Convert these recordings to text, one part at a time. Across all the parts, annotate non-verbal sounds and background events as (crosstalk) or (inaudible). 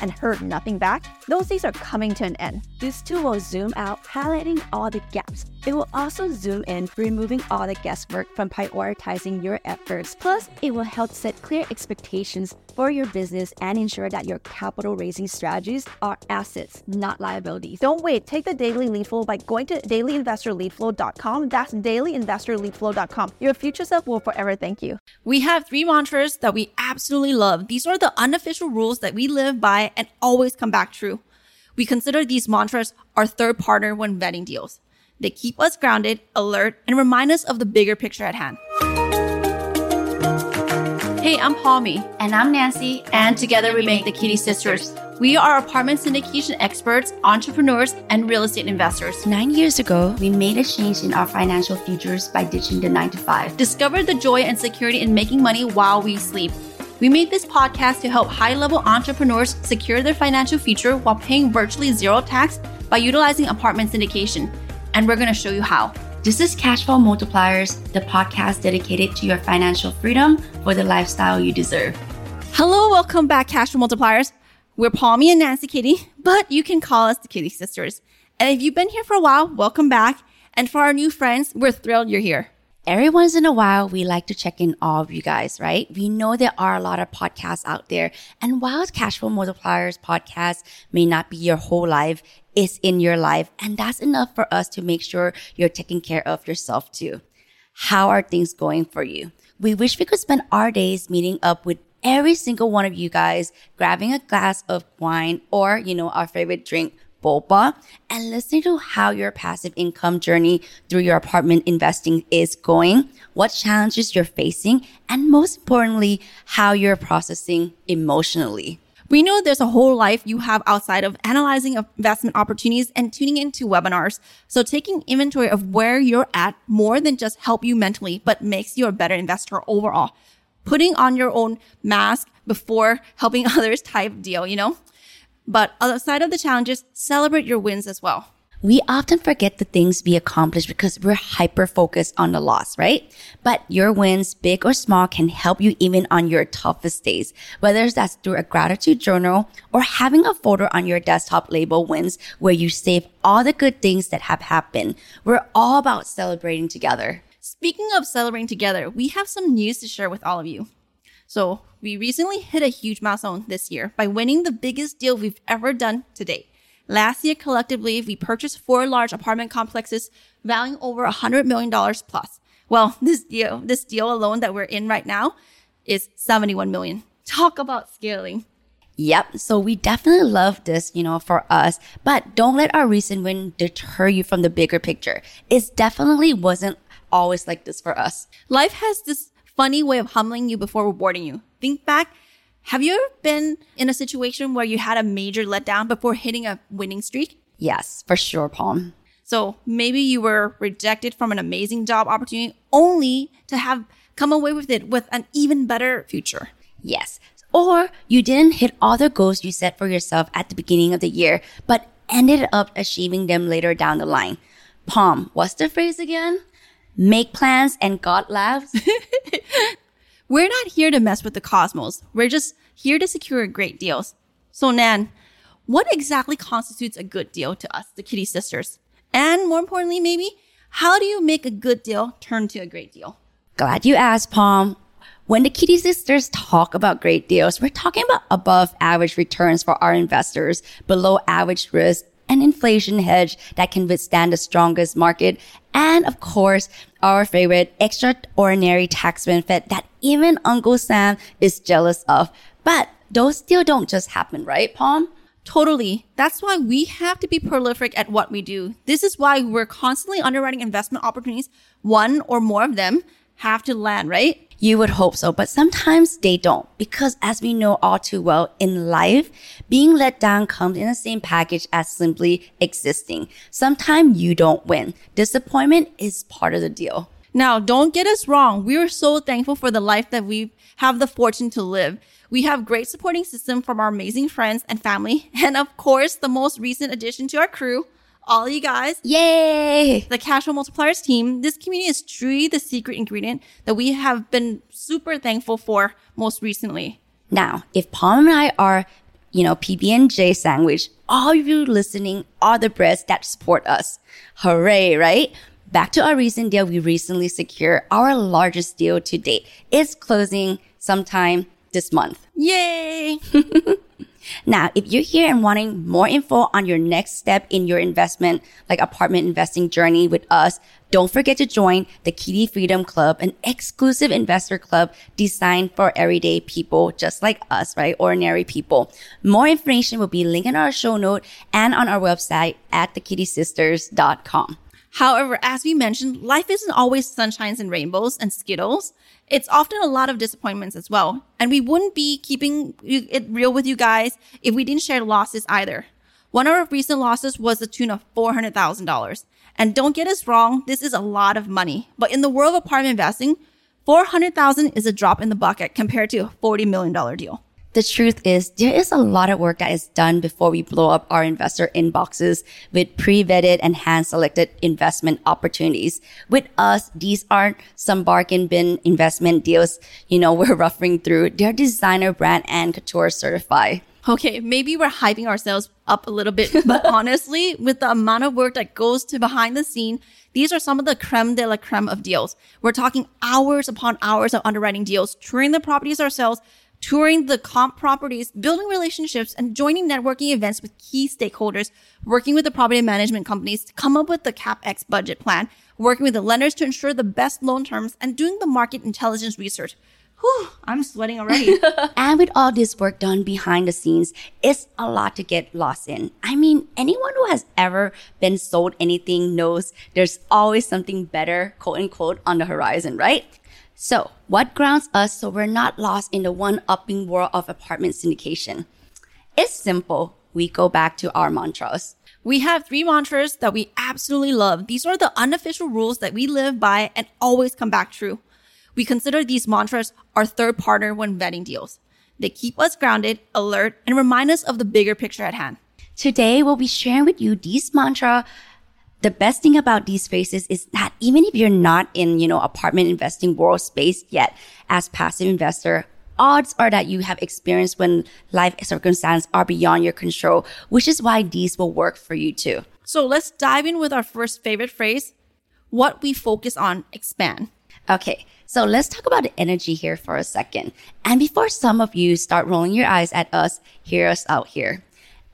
and heard nothing back? Those days are coming to an end. This tool will zoom out, highlighting all the gaps. It will also zoom in, removing all the guesswork from prioritizing your efforts. Plus, it will help set clear expectations for your business and ensure that your capital raising strategies are assets, not liabilities. Don't wait. Take the Daily Lead Flow by going to dailyinvestorleadflow.com. That's dailyinvestorleadflow.com. Your future self will forever thank you. We have three mantras that we absolutely love. These are the unofficial rules that we live by and always come back true. We consider these mantras our third partner when vetting deals. They keep us grounded, alert, and remind us of the bigger picture at hand. Hey, I'm Palmy. And I'm Nancy. And together we make the Kitti Sisters. We are apartment syndication experts, entrepreneurs, and real estate investors. Nine years ago, we made a change in our financial futures by ditching the nine to five. Discovered the joy and security in making money while we sleep. We made this podcast to help high level entrepreneurs secure their financial future while paying virtually zero tax by utilizing apartment syndication. And we're going to show you how. This is Cashflow Multipliers, the podcast dedicated to your financial freedom for the lifestyle you deserve. Hello, welcome back, Cashflow Multipliers. We're Palmy and Nancy Kitti, but you can call us the Kitti Sisters. And if you've been here for a while, welcome back. And for our new friends, we're thrilled you're here. Every once in a while, we like to check in all of you guys, right? We know there are a lot of podcasts out there. And while Cashflow Multipliers podcast may not be your whole life, it's in your life. And that's enough for us to make sure you're taking care of yourself too. How are things going for you? We wish we could spend our days meeting up with every single one of you guys, grabbing a glass of wine or, you know, our favorite drink and listening to how your passive income journey through your apartment investing is going, what challenges you're facing, and most importantly, how you're processing emotionally. We know there's a whole life you have outside of analyzing investment opportunities and tuning into webinars. So taking inventory of where you're at more than just help you mentally, but makes you a better investor overall. Putting on your own mask before helping (laughs) others type deal, you know? But outside of the challenges, celebrate your wins as well. We often forget the things we accomplish because we're hyper focused on the loss, right? But your wins, big or small, can help you even on your toughest days. Whether that's through a gratitude journal or having a folder on your desktop label wins where you save all the good things that have happened. We're all about celebrating together. Speaking of celebrating together, we have some news to share with all of you. So we recently hit a huge milestone this year by winning the biggest deal we've ever done to date. Last year, collectively, we purchased four large apartment complexes valuing over $100 million plus. Well, (laughs) this deal, this deal alone that we're in right now is 71 million. Talk about scaling. Yep. So we definitely love this, you know, for us, but don't let our recent win deter you from the bigger picture. It definitely wasn't always like this for us. Life has this funny way of humbling you before rewarding you. Think back. Have you ever been in a situation where you had a major letdown before hitting a winning streak? Yes, for sure, Palm. So maybe you were rejected from an amazing job opportunity only to have come away with it with an even better future. Yes. Or you didn't hit all the goals you set for yourself at the beginning of the year, but ended up achieving them later down the line. Palm, what's the phrase again? Make plans and God laughs. We're not here to mess with the cosmos. We're just here to secure great deals. So, Nan, what exactly constitutes a good deal to us, the Kitti sisters? And more importantly, maybe, how do you make a good deal turn to a great deal? Glad you asked, Palm. When the Kitti sisters talk about great deals, we're talking about above average returns for our investors, below average risk, an inflation hedge that can withstand the strongest market, and of course, our favorite extraordinary tax benefit that even Uncle Sam is jealous of. But those still don't just happen, right, Palm? Totally. That's why we have to be prolific at what we do. This is why we're constantly underwriting investment opportunities. One or more of them have to land, right? You would hope so, but sometimes they don't because as we know all too well in life, being let down comes in the same package as simply existing. Sometimes you don't win. Disappointment is part of the deal. Now, don't get us wrong. We are so thankful for the life that we have the fortune to live. We have great supporting system from our amazing friends and family. (laughs) And of course, the most recent addition to our crew, all you guys. Yay! The Cashflow Multipliers team. This community is truly the secret ingredient that we have been super thankful for most recently. Now, if Palm and I are, you know, PB&J sandwich, all of you listening are the breads that support us. Hooray, right? Back to our recent deal, we recently secured our largest deal to date. It's closing sometime this month. Yay! (laughs) Now, if you're here and wanting more info on your next step in your investment, like apartment investing journey with us, don't forget to join the Kitti Freedom Club, an exclusive investor club designed for everyday people just like us, right? Ordinary people. More information will be linked in our show note and on our website at thekittisisters.com. However, as we mentioned, life isn't always sunshines and rainbows and skittles. It's often a lot of disappointments as well. And we wouldn't be keeping it real with you guys if we didn't share losses either. One of our recent losses was the tune of $400,000. And don't get us wrong, this is a lot of money. But in the world of apartment investing, 400,000 is a drop in the bucket compared to a $40 million deal. The truth is, there is a lot of work that is done before we blow up our investor inboxes with pre-vetted and hand-selected investment opportunities. With us, these aren't some bargain bin investment deals, you know, (laughs) we're roughing through. They're designer brand and couture certified. Okay, maybe we're hyping ourselves up a little bit, (laughs) but honestly, with the amount of work that goes to behind the scene, these are some of the creme de la creme of deals. We're talking hours upon hours of underwriting deals, touring the properties ourselves, touring the comp properties, building relationships, and joining networking events with key stakeholders, working with the property management companies to come up with the CapEx budget plan, working with the lenders to ensure the best loan terms, and doing the market intelligence research. Whew, I'm sweating already. (laughs) and with all this work done behind the scenes, it's a lot to get lost in. I mean, anyone who has ever been sold anything knows there's always something better, quote unquote, on the horizon, right? So, what grounds us so we're not lost in the one upping world of apartment syndication? It's simple. We go back to our mantras. We have three mantras that we absolutely love. These are the unofficial rules that we live by and always come back true. We consider these mantras our third partner when vetting deals. They keep us grounded, alert, and remind us of the bigger picture at hand. Today, we'll be sharing with you these mantra the best thing about these spaces is that even if you're not in, you know, apartment investing world space yet as passive investor, odds are that you have experience when life circumstances are beyond your control, which is why these will work for you too. So let's dive in with our first favorite phrase. What we focus on, expand. Okay. So let's talk about the energy here for a second. And before some of you start rolling your eyes at us, hear us out here.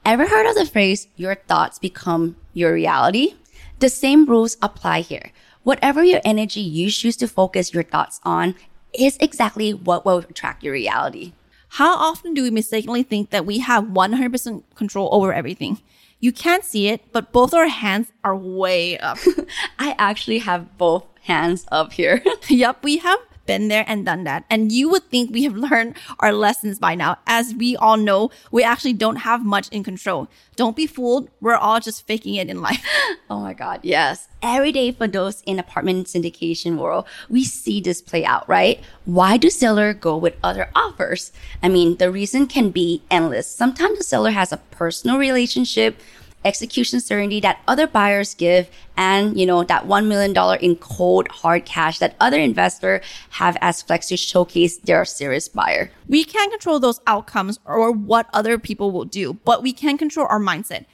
Ever heard of the phrase, your thoughts become your reality? The same rules apply here. Whatever your energy you choose to focus your thoughts on is exactly what will attract your reality. How often do we mistakenly think that we have 100% control over everything? You can't see it, but both our hands are way up. (laughs) I actually have both hands up here. (laughs) yep, we have been there and done that. And you would think we have (laughs) learned our lessons by now. As we all know, we actually don't have much in control. Don't be fooled. We're all just faking it in life. (laughs) oh my God. Yes. Every day for those in apartment syndication world, we see this play out, right? Why do seller go with other offers? I mean, the reason can be endless. Sometimes the seller has a personal relationship execution certainty that other buyers give and you know that $1 million in cold hard cash that other investor have as flex to showcase they're serious buyer we can't control those outcomes or what other people will do but we can control our mindset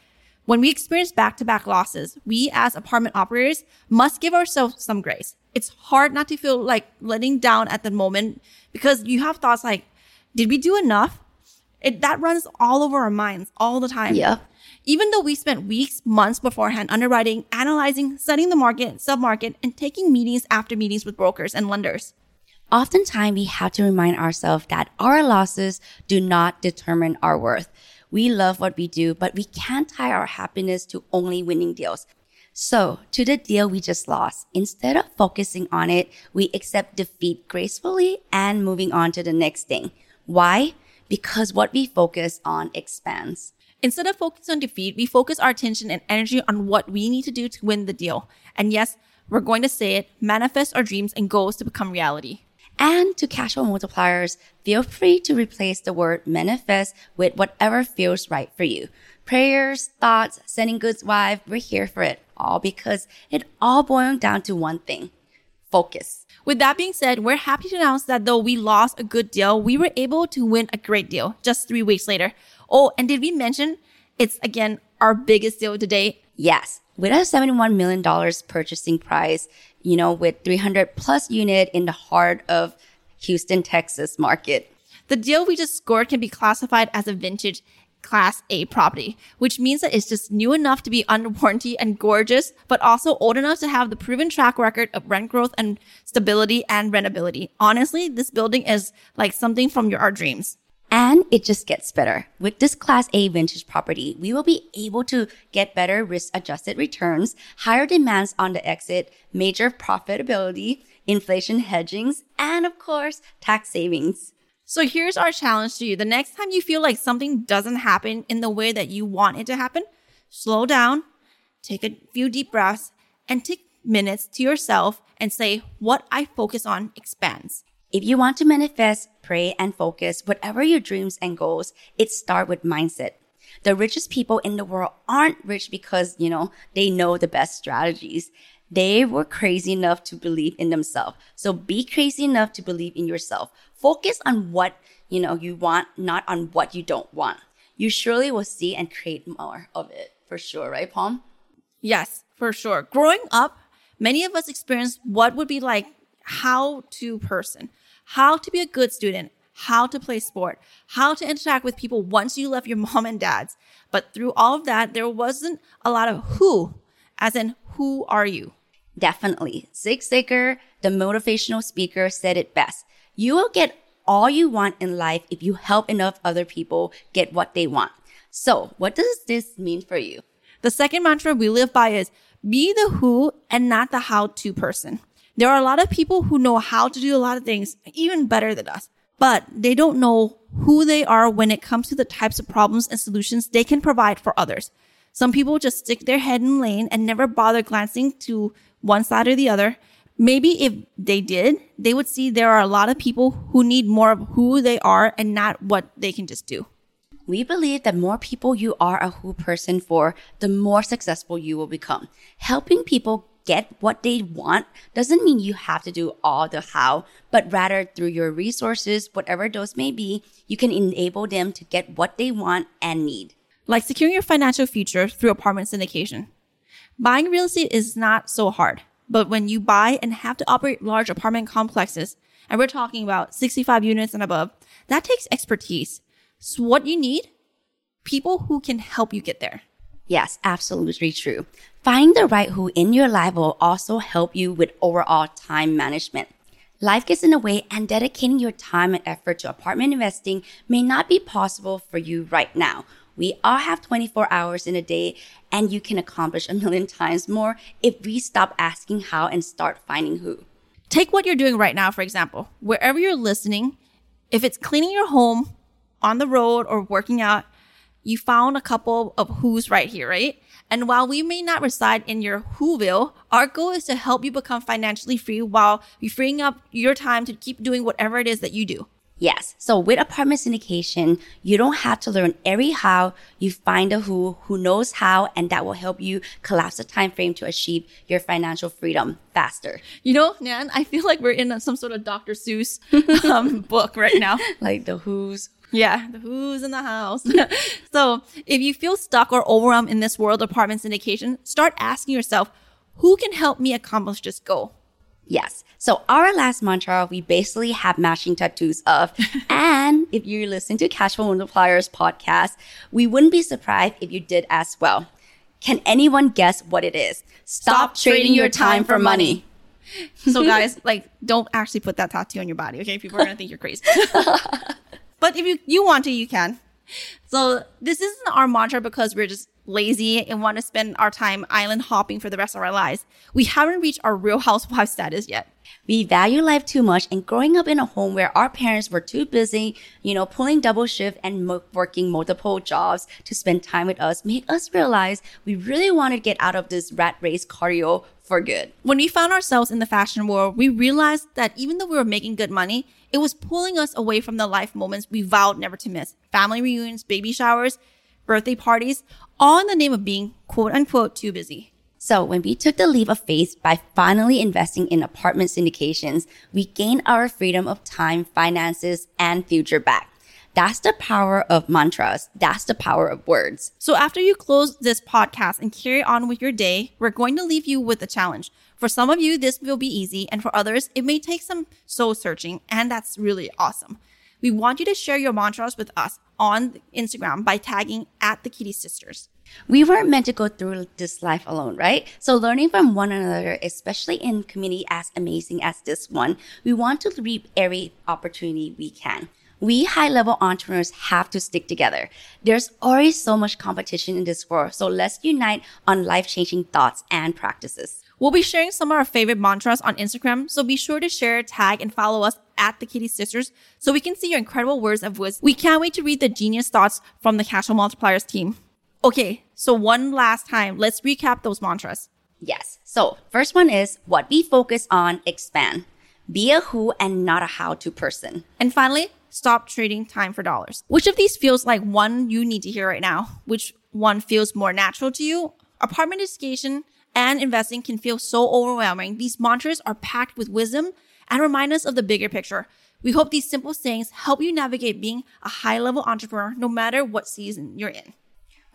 when we experience back-to-back losses we as apartment operators must give ourselves some grace it's hard not to feel like letting down at the moment because you have thoughts like did we do enough it, that runs all over our minds all the time. Yeah. Even though we spent weeks, months beforehand underwriting, analyzing, studying the market, submarket, and taking meetings after meetings with brokers and lenders. Oftentimes we have to remind ourselves that our losses do not determine our worth. We love what we do, but we can't tie our happiness to only winning deals. So, to the deal we just lost, instead of focusing on it, we accept defeat gracefully and moving on to the next thing. Why? Because what we focus on expands. Instead of focusing on defeat, we focus our attention and energy on what we need to do to win the deal. And yes, we're going to say it, manifest our dreams and goals to become reality. And to cash flow multipliers, feel free to replace the word manifest with whatever feels right for you. Prayers, thoughts, sending goods vibe, we're here for it all because it all boils down to one thing. Focus. With that being said, we're happy to announce that though we lost a good deal, we were able to win a great deal just three weeks later. Oh, and did we mention it's again our biggest deal to date? Yes. With a $71 million purchasing price, you know, with 300 plus unit in the heart of Houston, Texas market. The deal we just scored can be classified as a vintage class A property, which means that it's just new enough to be under warranty and gorgeous, but also old enough to have the proven track record of rent growth and stability and rentability. Honestly, this building is like something from your our dreams. And it just gets better. With this Class A vintage property, we will be able to get better risk adjusted returns, higher demands on the exit, major profitability, inflation hedgings, and of course, tax savings. So here's our challenge to you. The next time you feel like something doesn't happen in the way that you want it to happen, slow down, take a few deep breaths, and take minutes to yourself and say, what I focus on expands. If you want to manifest, pray, and focus whatever your dreams and goals, it start with mindset. The richest people in the world aren't rich because, you know, they know the best strategies. They were crazy enough to believe in themselves. So be crazy enough to believe in yourself. Focus on what, you know, you want, not on what you don't want. You surely will see and create more of it for sure, right, Palm? Yes, for sure. Growing up, many of us experienced what would be like how to person, how to be a good student, how to play sport, how to interact with people once you left your (laughs) mom and dad's. But through all of that, there wasn't a lot of who, as in, who are you? Definitely. Zig Ziglar, the motivational speaker, said it best. You will get all you want in life if you help enough other people get what they want. So, what does this mean for you? The second mantra we live by is be the who and not the how to person. There are a lot of people who know how to do a lot of things even better than us, but they don't know who they are when it comes to the types of problems and solutions they can provide for others. Some people just stick their head in lane and never bother glancing to one side or the other. Maybe if they did, they would see there are a lot of people who need more of who they are and not what they can just do. We believe that more people you are a who person for, the more successful you will become. Helping people get what they want doesn't mean you have to do all the how, but rather through your resources, whatever those may be, you can enable them to get what they want and need. Like securing your financial future through apartment syndication. Buying real estate is not so hard, but when you buy and have to operate large apartment complexes, and we're talking about 65 units and above, that takes expertise. So what you need? People who can help you get there. Yes, absolutely true. Finding the right who in your life will also help you with overall time management. Life gets in the way and dedicating your time and effort to apartment investing may not be possible for you right now. We all have 24 hours in a day and you can accomplish a million times more if we stop asking how and start finding who. Take what you're doing right now, for example. Wherever you're listening, if it's cleaning your home, on the road, or working out, you found a couple of who's right here, right? And while we may not reside in your Whoville, our goal is to help you become financially free while freeing up your time to keep doing whatever it is that you do. Yes. So with apartment syndication, you don't have to learn every how. You find a who who knows how, and that will help you collapse the time frame to achieve your financial freedom faster. You know, Nan, I feel like we're in some sort of Dr. Seuss (laughs) um, book right now. Like the who's. Yeah, the who's in the house. (laughs) so if you feel stuck or overwhelmed in this world of apartment syndication, start asking yourself, who can help me accomplish this goal? Yes. So our last mantra, we basically have matching tattoos of. (laughs) and if you listen to Cashflow Multipliers podcast, we wouldn't be surprised if you did as well. Can anyone guess what it is? Stop, trading your time for money. so (laughs) guys, like, don't actually put that tattoo on your body, okay? People are gonna think you're crazy. (laughs) but if you you want to, you can. So this isn't our mantra because we're just lazy and want to spend our time island hopping for the rest of our lives. We haven't reached our real housewife status yet. We value life too much and growing up in a home where our parents were too busy, you know, pulling double shift and mo- working multiple jobs to spend time with us made us realize we really want to get out of this rat race cardio for good. When we found ourselves in the fashion world, we realized that even though we were making good money, it was pulling us away from the life moments we vowed never to miss. Family reunions, baby showers, birthday parties, all in the name of being quote unquote too busy. So when we took the leap of faith by finally investing in apartment syndications, we gained our freedom of time, finances, and future back. That's the power of mantras. That's the power of words. So after you close this podcast and carry on with your day, we're going to leave you with a challenge. For some of you, this will be easy, and for others, it may take some soul searching, and that's really awesome. We want you to share your mantras with us on Instagram by tagging at the Kitti Sisters. We weren't meant to go through this life alone, right? So learning from one another, especially in community as amazing as this one, we want to reap every opportunity we can. We high level entrepreneurs have to stick together. There's already so much competition in this world, so let's unite on life changing thoughts and practices. We'll be sharing some of our favorite mantras on Instagram, so be sure to share, tag, and follow us at the Kitti Sisters so we can see your incredible words of wisdom. We can't wait to read the genius thoughts from the Cashflow Multipliers team. Okay, so one last time, let's recap those mantras. Yes. So first one is what we focus on, expand. Be a who and not a how to person. And finally, stop trading time for dollars. Which of these feels like one you need to hear right now? Which one feels more natural to you? Apartment education and investing can feel so overwhelming. These mantras are packed with wisdom and remind us of the bigger picture. We hope these simple sayings help you navigate being a high level entrepreneur no matter what season you're in.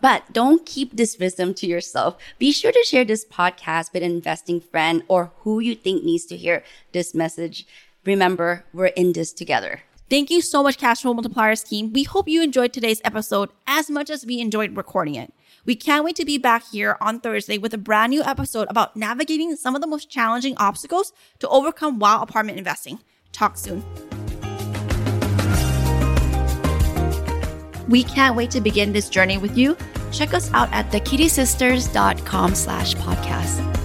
But don't keep this wisdom to yourself. Be sure to share this podcast with an investing friend or who you think needs to hear this message. Remember, we're in this together. Thank you so much, Cashflow Multipliers team. We hope you enjoyed today's episode as much as we enjoyed recording it. We can't wait to be back here on Thursday with a brand new episode about navigating some of the most challenging obstacles to overcome while apartment investing. Talk soon. We can't wait to begin this journey with you. Check us out at thekittisisters.com slash podcast.